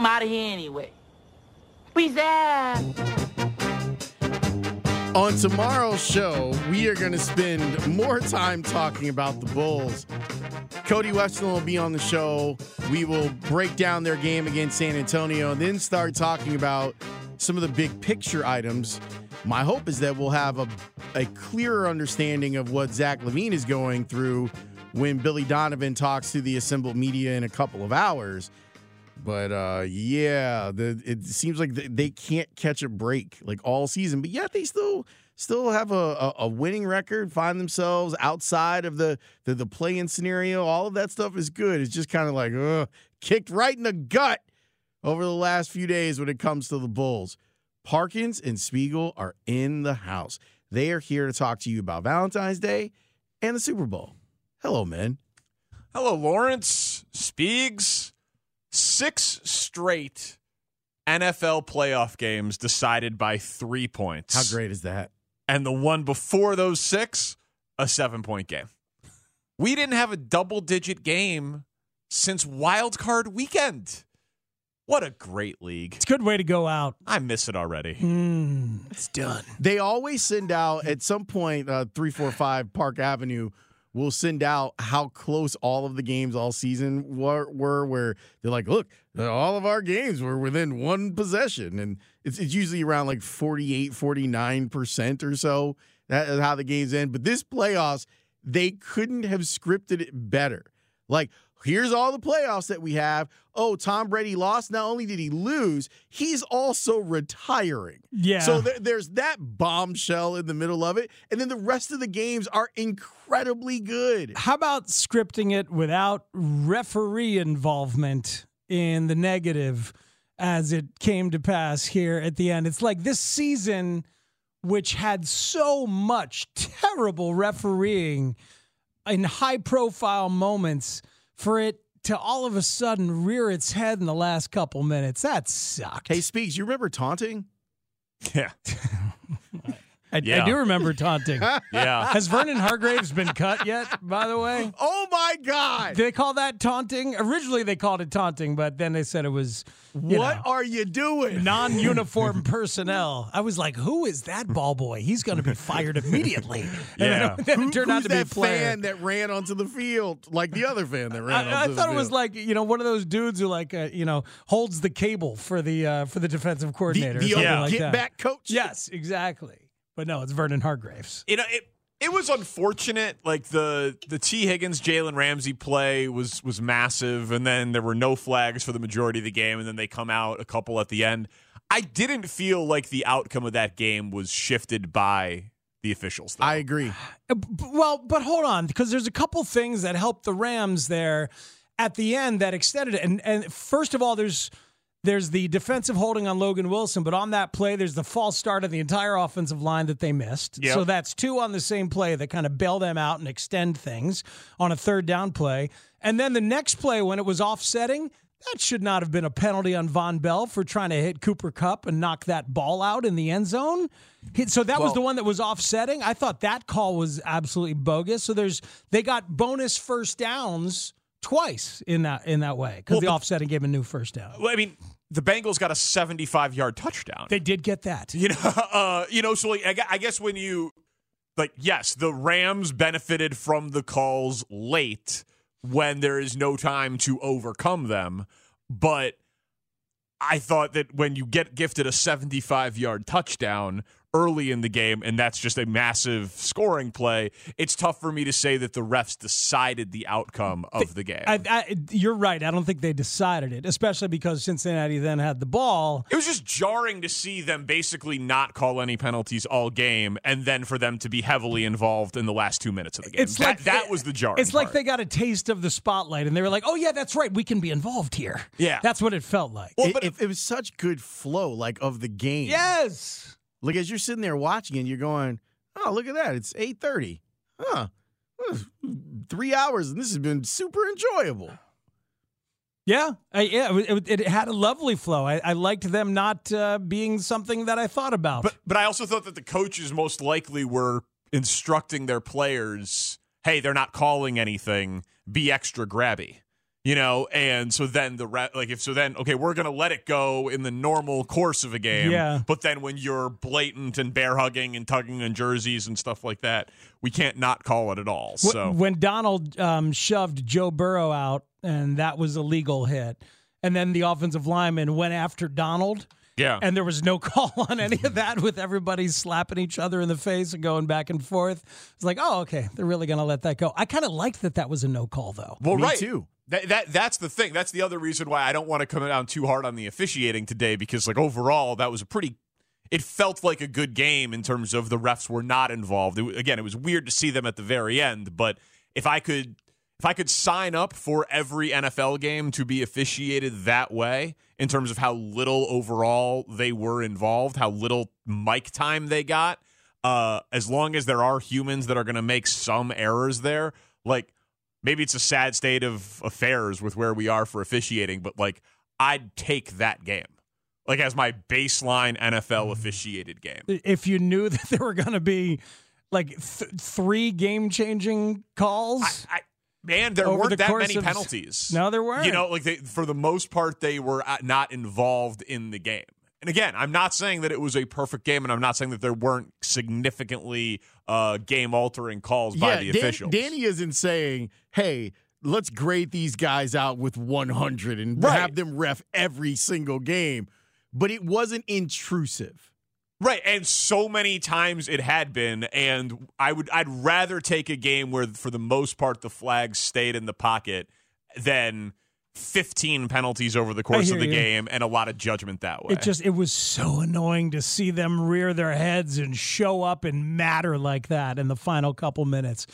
I'm out of here anyway. Peace out. On tomorrow's show, we are going to spend more time talking about the Bulls. Cody Weston will be on the show. We will break down their game against San Antonio and then start talking about some of the big picture items. My hope is that we'll have a, a clearer understanding of what Zach LaVine is going through when Billy Donovan talks to the assembled media in a couple of hours. But uh, yeah, the, it seems like they can't catch a break like all season, but yet they still still have a, a, a winning record, find themselves outside of the the, the play-in scenario. All of that stuff is good. It's just kind of like uh, kicked right in the gut over the last few days when it comes to the Bulls. Parkins and Spiegel are in the house. They are here to talk to you about Valentine's Day and the Super Bowl. Hello, men. Hello, Lawrence Spiegs. Six straight NFL playoff games decided by three points. How great is that? And the one before those six, a seven point game. We didn't have a double digit game since wild card weekend. What a great league. It's a good way to go out. I miss it already. Mm, it's done. They always send out at some point, uh, 345 Park Avenue will send out how close all of the games all season were, were where they're like, look, all of our games were within one possession. And it's, it's usually around like 48, 49% or so. That is how the games end. But this playoffs, they couldn't have scripted it better. Like, here's all the playoffs that we have. Oh, Tom Brady lost. Not only did he lose, he's also retiring. Yeah. So th- there's that bombshell in the middle of it. And then the rest of the games are incredibly good. How about scripting it without referee involvement in the negative as it came to pass here at the end? It's like this season, which had so much terrible refereeing in high profile moments for it to all of a sudden rear its head in the last couple minutes. That sucked. Hey, Speaks, you remember taunting? Yeah. I, Yeah. I do remember taunting. Yeah. Has Vernon Hargreaves been cut yet, by the way? Oh my God. They call that taunting? Originally, they called it taunting, but then they said it was what know, are you doing? non uniform personnel. I was like, who is that ball boy? He's going to be fired immediately. And Yeah. then, then Who- it turned out who's to be a that fan that ran onto the field like the other fan that ran I, I the thought it was like you know one of those dudes who like uh, you know holds the cable for the uh, for the defensive the, coordinator. or the something Yeah. like get that. back coach. Yes, exactly. But no, it's Vernon Hargreaves. you know it it was unfortunate like the the Tee Higgins Jalen Ramsey play was was massive and then there were no flags for the majority of the game and then they come out a couple at the end I didn't feel like the outcome of that game was shifted by the officials though. I agree. Uh, Well, but hold on, because there's a couple things that helped the Rams there at the end that extended it. And and first of all, there's there's the defensive holding on Logan Wilson, but on that play, there's the false start of the entire offensive line that they missed. Yep. So that's two on the same play that kind of bail them out and extend things on a third down play. And then the next play, when it was offsetting, that should not have been a penalty on Vonn Bell for trying to hit Cooper Kupp and knock that ball out in the end zone. So that was the one that was offsetting. I thought that call was absolutely bogus. So there's they got bonus first downs twice in that in that way because Well, the offsetting gave him a new first down. Well, I mean, the Bengals got a 75 yard touchdown. They did get that. You know, uh, you know. So like, I I guess when you like, yes, the Rams benefited from the calls late when there is no time to overcome them, but I thought that when you get gifted a 75 yard touchdown early in the game, and that's just a massive scoring play, it's tough for me to say that the refs decided the outcome of the game. I, I, you're right. I don't think they decided it, especially because Cincinnati then had the ball. It was just jarring to see them basically not call any penalties all game, and then for them to be heavily involved in the last two minutes of the game. It's that, like that was the jarring. It's like part. they got a taste of the spotlight, and they were like, "Oh yeah, that's right. We can be involved here." Yeah. that's what it felt like. Well, it, but- it, it was such good flow, like of the game. yes. Like as you're sitting there watching it, you're going, "Oh, look at that! It's 8:30. Huh? Three hours, and this has been super enjoyable." Yeah, I, yeah, it, it, it had a lovely flow. I, I liked them not uh, being something that I thought about. But but I also thought that the coaches most likely were instructing their players, "Hey, they're not calling anything. Be extra grabby." You know, and so then the re- like if so then okay, we're gonna let it go in the normal course of a game. Yeah. But then when you're blatant and bear hugging and tugging on jerseys and stuff like that, we can't not call it at all. So when Donald um, shoved Joe Burrow out, and that was a legal hit, and then the offensive lineman went after Donald. yeah, and there was no call on any of that with everybody slapping each other in the face and going back and forth. It's like, oh, okay, they're really going to let that go. I kind of liked that that was a no call, though. Well, Me right. too. That, that that's the thing. That's the other reason why I don't want to come down too hard on the officiating today because like overall that was a pretty it felt like a good game in terms of the refs were not involved. It, again, it was weird to see them at the very end, but if I could if I could sign up for every NFL game to be officiated that way in terms of how little overall they were involved, how little mic time they got, uh, as long as there are humans that are going to make some errors there, like maybe it's a sad state of affairs with where we are for officiating, but like I'd take that game. Like as my baseline NFL officiated game. If you knew that there were going to be like th- three game changing calls, I, man, there weren't the that many of- penalties. No, there weren't. You know, like they, for the most part, they were uh, not involved in the game. And again, I'm not saying that it was a perfect game, and I'm not saying that there weren't significantly uh, game altering calls by the Dan- officials. Danny isn't saying, "Hey, let's grade these guys out with 100 and Right. have them ref every single game," but it wasn't intrusive. Right, and so many times it had been, and I would I'd rather take a game where for the most part the flags stayed in the pocket than 15 penalties over the course of the you. game and a lot of judgment that way. it just it was so annoying to see them rear their heads and show up and matter like that in the final couple minutes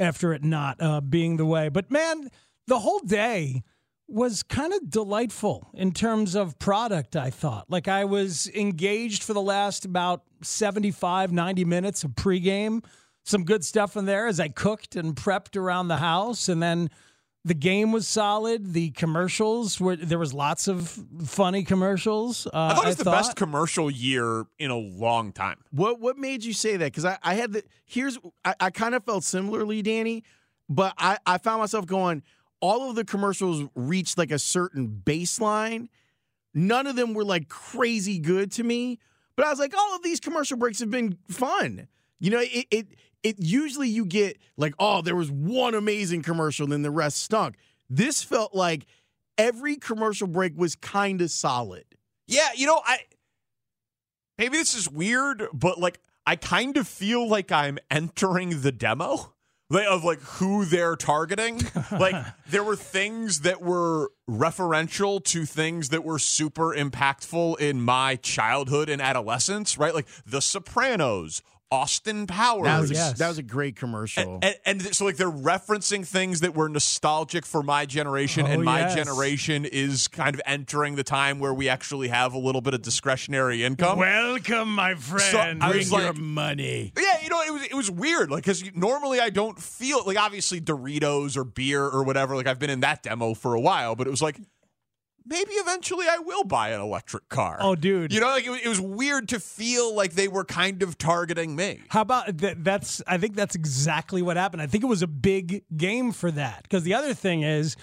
after it not uh, being the way. But man, the whole day was kind of delightful in terms of product, I thought. Like I was engaged for the last about 75, 90 minutes of pregame. Some good stuff in there as I cooked and prepped around the house. And then the game was solid. The commercials were there was lots of funny commercials. Uh, I thought it was the best commercial year in a long time. What what made you say that? Because I, I had the here's I, I kind of felt similarly, Danny, but I, I found myself going, all of the commercials reached like a certain baseline. None of them were like crazy good to me. But I was like, all of these commercial breaks have been fun. You know, it it it usually you get like, oh, there was one amazing commercial, and then the rest stunk. This felt like every commercial break was kind of solid. Yeah, you know, I maybe this is weird, but like I kind of feel like I'm entering the demo of like who they're targeting. like there were things that were referential to things that were super impactful in my childhood and adolescence, right? Like The Sopranos, Austin Powers. That was a, yes. that was a great commercial. And, and, and so, like, they're referencing things that were nostalgic for my generation, Oh, and my yes. generation is kind of entering the time where we actually have a little bit of discretionary income. Welcome, my friend. I was Bring your money. yeah, you know, it was it was weird, like because normally I don't feel like obviously Doritos or beer or whatever. Like I've been in that demo for a while, but it was like maybe eventually I will buy an electric car. Oh, dude. You know, like it, was- it was weird to feel like they were kind of targeting me. How about that? That's I think that's exactly what happened. I think it was a big game for that because the other thing is,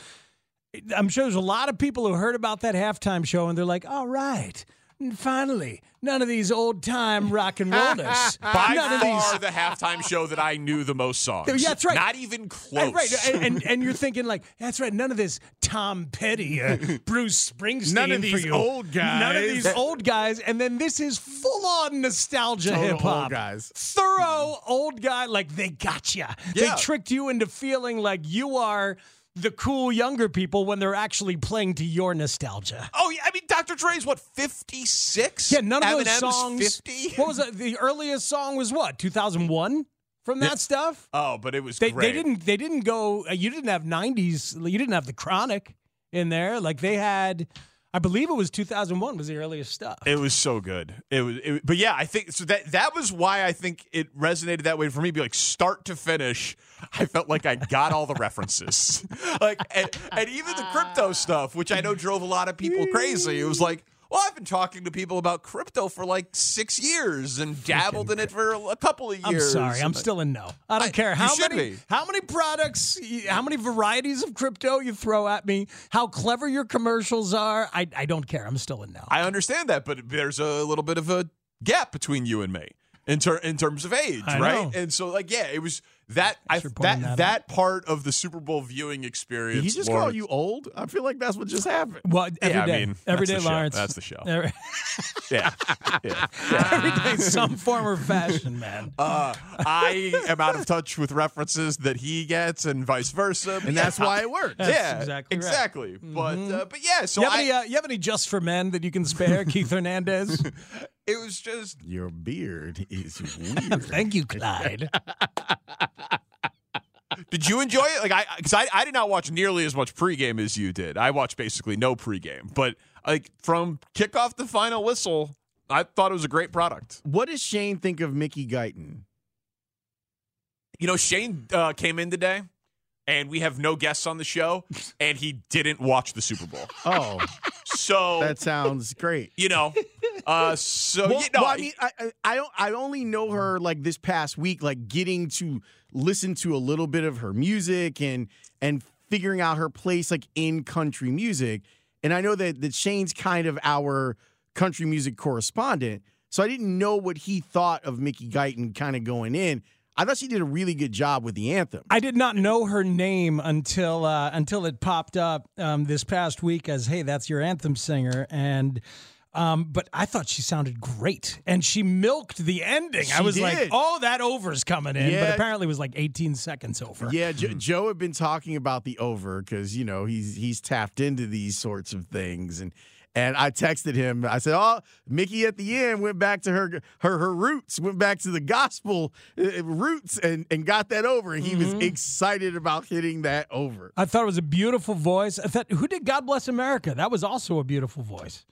I'm sure there's a lot of people who heard about that halftime show and they're like, all right. And finally, none of these old time rock and rollers. By none of far, these the halftime show that I knew the most songs. Yeah, that's right. Not even close. And, right, and, and and you're thinking like, that's right. None of this Tom Petty, uh, Bruce Springsteen. None of these old None of guys. these old guys. And then this is full on nostalgia hip hop. guys. Thorough old guy. Like they got you. They tricked you into feeling like you are the cool younger people when they're actually playing to your nostalgia. Oh, yeah. I mean, Dr. Dre's what, 56? Yeah, none of those Eminem's songs. 50? What was that? The earliest song was what? 2001 from that stuff. Oh, but it was They, great. they didn't they didn't go uh, you didn't have 90s you didn't have the chronic in there like they had I believe it was 2001 was the earliest stuff. It was so good. It was, it, but yeah, I think so. That that was why I think it resonated that way for me. Be like start to finish, I felt like I got all the references, like and, and even the crypto stuff, which I know drove a lot of people crazy. It was like, well, I've been talking to people about crypto for like six years and dabbled in it for a couple of years. I'm sorry, I'm still in no. I don't I- care how many be. how many products, how many varieties of crypto you throw at me, how clever your commercials are. I, I don't care. I'm still in no. I understand that, but there's a little bit of a gap between you and me in ter- in terms of age, I right? know. And so, like, yeah, it was that I, that that, that part of the Super Bowl viewing experience. Did he just Lawrence- call you old? I feel like that's what just happened. well, every Yeah, I mean, every that's the show. Lawrence. That's the show. Every, Yeah, yeah. every day, some form or fashion, man. Uh, I am out of touch with references that he gets, and vice versa. And that's why it works. That's yeah, exactly right. exactly. But uh, but yeah, so you have I, any? Uh, you have any just for men that you can spare, Keith Hernandez? It was just Your beard is weird. Thank you, Clyde. Did you enjoy it? Like I, because I, I did not watch nearly as much pregame as you did. I watched basically no pregame, but like from kickoff to final whistle, I thought it was a great product. what does Shane think of Mickey Guyton? You know, Shane uh, came in today, and we have no guests on the show, and he didn't watch the Super Bowl. Oh, So that sounds great. you know, uh, so well, you know, well, I mean, I, I I don't I only know her like this past week, like getting to listen to a little bit of her music and and figuring out her place like in country music. And I know that that Shane's kind of our country music correspondent, so I didn't know what he thought of Mickey Guyton kind of going in. I thought she did a really good job with the anthem. I did not know her name until uh, until it popped up um, this past week as, "Hey, that's your anthem singer," and. Um, but I thought she sounded great, and she milked the ending. I She was like, "Oh, that over's coming in," Yeah. but apparently it was like 18 seconds over. Yeah, jo- Joe had been talking about the over because you know he's he's tapped into these sorts of things, and and I texted him. I said, "Oh, Mickey at the end went back to her her her roots, went back to the gospel uh, roots, and and got that over. And he was excited about hitting that over. I thought it was a beautiful voice. I thought, who did God Bless America? That was also a beautiful voice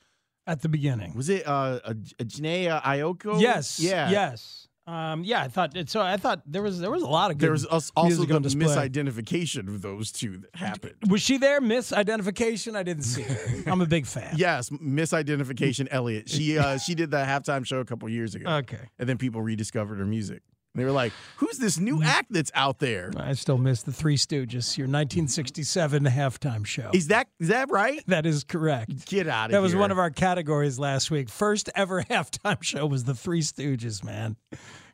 at the beginning. Was it uh, a, a Jhené Aiko? Yes. yeah, Yes. Um, yeah, I thought it, so. I thought there was there was a lot of good. There was also the misidentification of those two that happened. Was she there? Misidentification? I didn't see her. I'm a big fan. Yes, misidentification. Elliot. She uh, she did the halftime show a couple years ago. Okay. and then people rediscovered her music. They were like, "Who's this Mm. new act that's out there? I still miss the Three Stooges, your 1967 halftime show. Is that is that right? that is correct. Get out of That here!" That was one of our categories last week. First ever halftime show was the Three Stooges, man.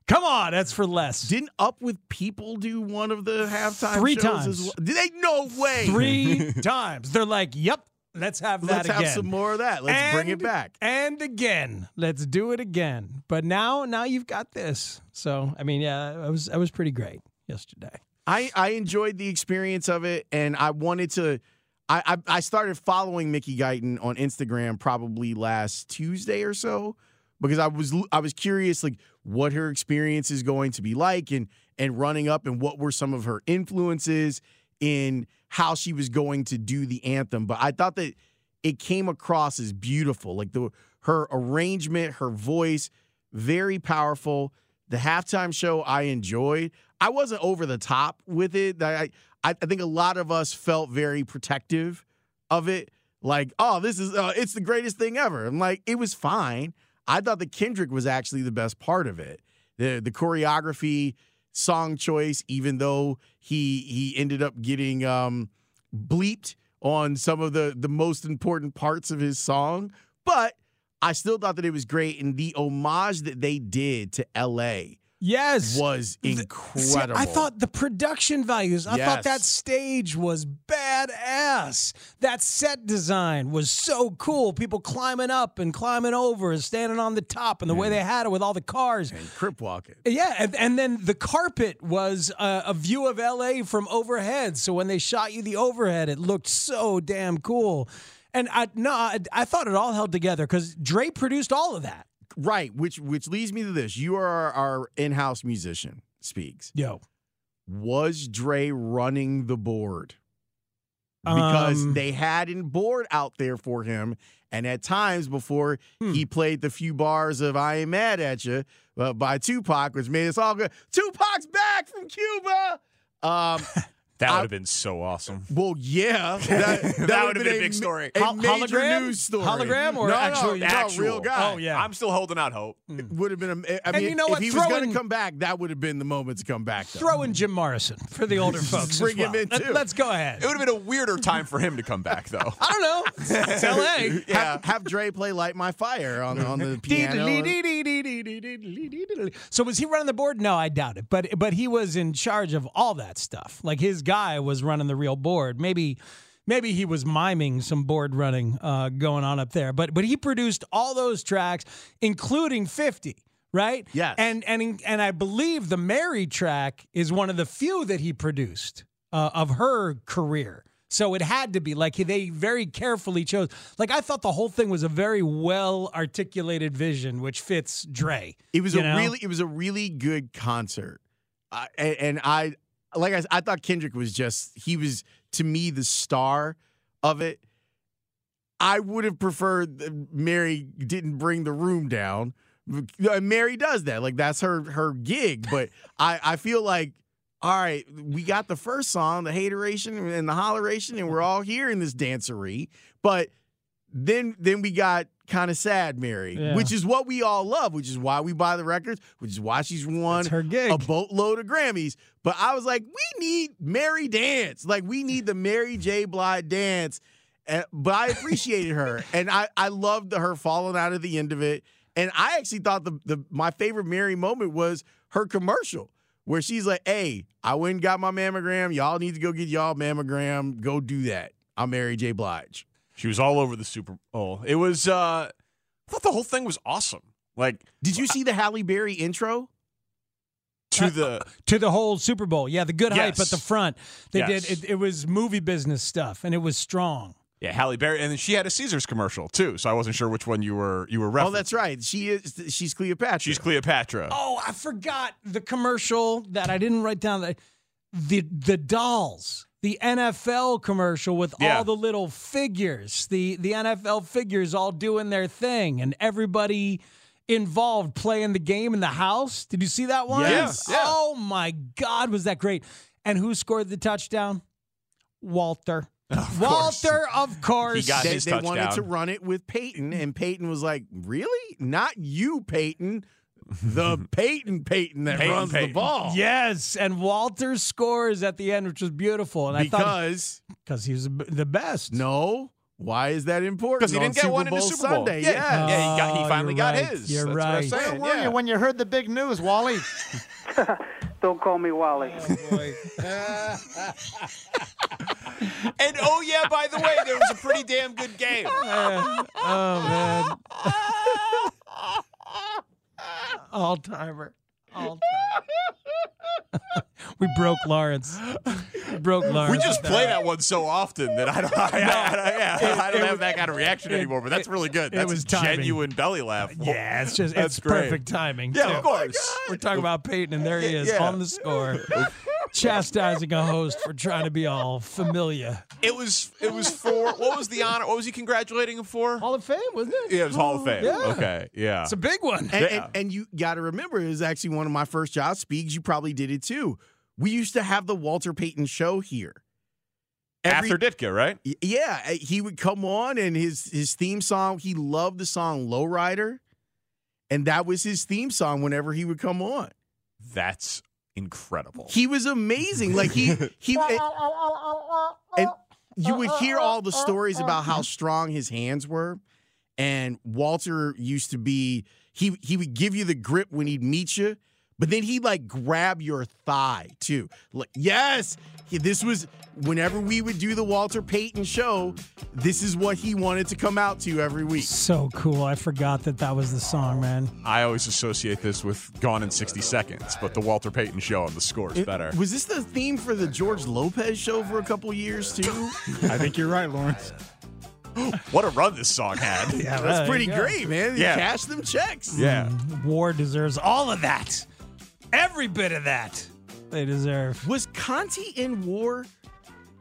Come on, that's for less. Didn't Up with People do one of the halftime Three shows times. well? Did they? No way. Three times. They're like, yep, let's have that Let's again. have some more of that. Let's bring it back. And again. Let's do it again. But now now you've got this. So I mean, yeah, I was I was pretty great yesterday. I I enjoyed the experience of it, and I wanted to. I I, I started following Mickey Guyton on Instagram probably last Tuesday or so because I was I was curious like what her experience is going to be like and and running up and what were some of her influences in how she was going to do the anthem. But I thought that it came across as beautiful, like the her arrangement, her voice, very powerful. The halftime show I enjoyed. I wasn't over the top with it. I I, I think a lot of us felt very protective of it. like, oh, this is uh, it's the greatest thing ever. I'm like, it was fine. I thought the Kendrick was actually the best part of it. The the choreography, song choice, even though he he ended up getting um bleeped on some of the the most important parts of his song, but I still thought that it was great and the homage that they did to LA Yes. was See, incredible. I thought the production values, I thought that stage was badass. That set design was so cool. People climbing up and climbing over and standing on the top and the way they had it with all the cars. and Crip walking. Yeah, and, and then the carpet was a, a view of LA from overhead. So when they shot you the overhead, it looked so damn cool. And I no, I, I thought it all held together because Dre produced all of that. Right, which which leads me to this. You are our, in-house musician, Speaks. Yo, Was Dre running the board? Because Um, they had a board out there for him, and at times before Hmm. he played the few bars of "I Ain't Mad at You" uh, by Tupac, which made us all go, "Tupac's back from Cuba." Um, That would have been so awesome. well, yeah, that, That would've been a ma- big story. a Hol- major hologram? news story. Hologram or no, actual- no, no, Actual. real guy. Oh, yeah. I'm still holding out hope. Hmm. It would have been. A, I And mean, you know if what? he was going to come back, that would have been the moment to come back. Though. throw in Jim Morrison for the older folks. Bring as him in, Let- too. Let's go ahead. It would have been a weirder time for him to come back, though. I don't know. It's LA. Yeah. Have, have Dre play "Light My Fire" on on the piano. So was he running the board? No, I doubt it. But but he was in charge of all that stuff. Like his guy was running the real board. Maybe maybe he was miming some board running uh, going on up there. But but he produced all those tracks, including fifty. Right. Yes. And and and I believe the Mary track is one of the few that he produced uh, of her career. So it had to be like they very carefully chose. Like I thought the whole thing was a very well articulated vision, which fits Dre. It was a know? really, it was a really good concert, I and, and I like I, I thought Kendrick was just he was to me the star of it. I would have preferred that Mary didn't bring the room down. Uh, Mary does that, like that's her her gig. But I I feel like all right, we got the first song, the hateration and the holleration, and we're all here in this dancery. But then then we got kind of sad Mary, Yeah. which is what we all love, which is why we buy the records, which is why she's won her gig. a boatload of Grammys. But I was like, we need Mary dance. Like we need the Mary J. Blige dance. But I appreciated her. And I, I loved her falling out at the end of it. And I actually thought the, the my favorite Mary moment was her commercial where she's like, hey, I went and got my mammogram. Y'all need to go get y'all mammogram. Go do that. I'm Mary J. Blige. She was all over the Super Bowl. It was. uh I thought the whole thing was awesome. Like Did you see the Halle Berry intro? to the to the whole Super Bowl. Yeah, the good hype at the front. They Yes. did it, it was movie business stuff and it was strong. yeah Halle Berry, and then she had a Caesars commercial too. So I wasn't sure which one you were you were referencing. Oh, that's right. She is. She's Cleopatra. She's Cleopatra. Oh, I forgot the commercial that I didn't write down the the, the dolls. The NFL commercial with Yeah. all the little figures. The the NFL figures all doing their thing and everybody involved playing the game in the house. Did you see that one? Yes. Yeah. Oh my god, was that great. And who scored the touchdown? Walter. Of course. Walter, of course. He got they, his they wanted to run it with Peyton, and Peyton was like, "Really? Not you, Peyton? The Peyton Peyton that Peyton runs Peyton. the ball." Yes, and Walter scores at the end, which was beautiful. And I thought because because he was the best. no. Why is that important? because he didn't get Super one in Bowl the Super Bowl. Sunday. Yeah, yes. Oh, yeah, he, got, he Oh, finally you're got right. his. You're That's I'm right. saying. Where were yeah. you when you heard the big news, Wally? Don't call me Wally. Oh, and oh yeah, by the way, there was a pretty damn good game. oh man, all timer, all time. we broke Lawrence. We broke Lawrence. We just play that one so often that I don't, I, I, I, yeah, It- I don't have was- that kind of reaction it- anymore. But that's it- really good. it was a timing. genuine belly laugh. Yeah, it's just That's it's great. perfect timing. Yeah, too. of course. We're talking about Payton, and there he is Yeah. on the score, chastising a host for trying to be all familiar. It was it was for what was the honor? What was he congratulating him for? Hall of Fame, wasn't it? Yeah, it was Hall of Fame. Yeah. Okay, yeah. It's a big one. And, Yeah. and, and you got to remember, it was actually one of my first jobs. speaks. You probably did it too. We used to have the Walter Payton show here. Every- After Ditka, right? Yeah, uh, he would come on and his his theme song. He loved the song "Lowrider," and that was his theme song whenever he would come on. That's incredible. He was amazing. Like he he and, and you would hear all the stories about how strong his hands were. And Walter used to be he he would give you the grip when he'd meet you, but then he'd like grab your thigh too. Like yes, he- this was whenever we would do the Walter Payton show. This is what he wanted to come out to every week. So cool. I forgot that that was the song, man. I always associate this with Gone in 60 Seconds, but the Walter Payton show on the score is It- better. Was this the theme for the George Lopez show for a couple years too? I think you're right, Lawrence. What a run this song had. Yeah, That's pretty there you go. great, man. Yeah. Cash them checks. Yeah. Mm, war deserves all of that. Every bit of that they deserve. Was Conte in War,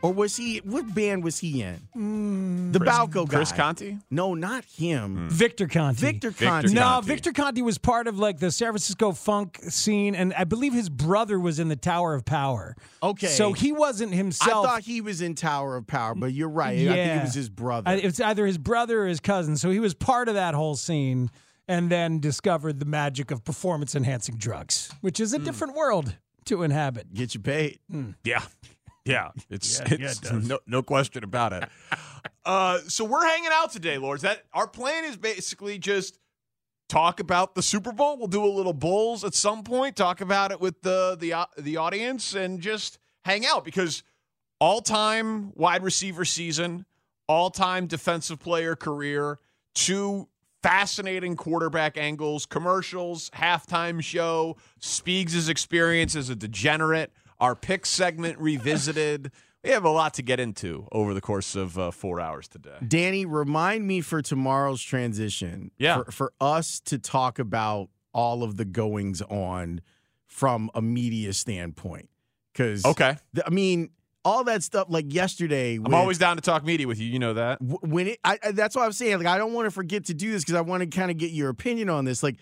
or was he? What band was he in? Mm. the BALCO guy. Chris Conte? No, not him. Hmm. Victor Conte. Victor Victor Conte. No, Conte. Victor Conte was part of like the San Francisco funk scene, and I believe his brother was in the Tower of Power. Okay. So he wasn't himself. I thought he was in Tower of Power, but you're right. I think Yeah. it was his brother. I- it's either his brother or his cousin. So he was part of that whole scene and then discovered the magic of performance enhancing drugs, which is a Hmm. different world to inhabit. Get you paid. Yeah. Yeah. It's, Yeah, yeah, it no, no question about it. uh, so we're hanging out today, Lords. That our plan is basically just talk about the Super Bowl. We'll do a little Bulls at some point, talk about it with the the the audience and just hang out because all-time wide receiver season, all-time defensive player career, two fascinating quarterback angles, commercials, halftime show, Spiegs' experience as a degenerate, our pick segment revisited. We have a lot to get into over the course of uh, four hours today. Danny, remind me for tomorrow's transition. Yeah. For, for us to talk about all of the goings on from a media standpoint. Because Okay. I mean, all that stuff like yesterday. I'm always down to talk media with you. You know that. when it I, I- that's what I'm saying. Like I don't want to forget to do this because I want to kind of get your opinion on this. Like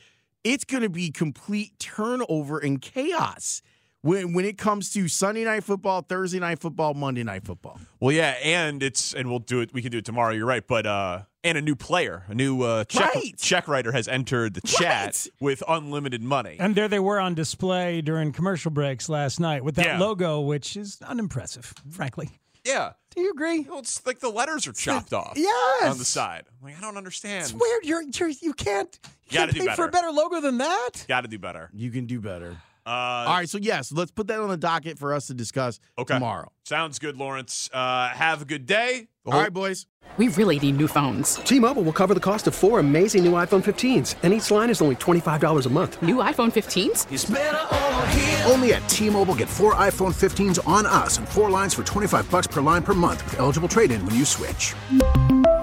it's going to be complete turnover and chaos when when it comes to Sunday night football, Thursday night football, Monday night football. Well, yeah, and it's and we'll do it. We can do it tomorrow. You're right, but uh, and a new player, a new uh, check Right. check writer has entered the chat Right. with unlimited money. And there they were on display during commercial breaks last night with that Yeah. logo, which is unimpressive, frankly. yeah, Do you agree? well, it's like the letters are chopped off. Yes. on the side. Like I don't understand. It's weird. You're, you're you can't you Gotta can't do pay for a better. better logo than that. Got to do better. You can do better. Uh, All right, so yes, let's put that on the docket for us to discuss Okay. tomorrow. Sounds good, Lawrence. Uh, have a good day. All right, boys. We really need new phones. T-Mobile will cover the cost of four amazing new iPhone 15s, and each line is only $25 a month. New iPhone 15s? Only at T-Mobile get four iPhone 15s on us and four lines for 25 bucks per line per month with eligible trade-in when you switch.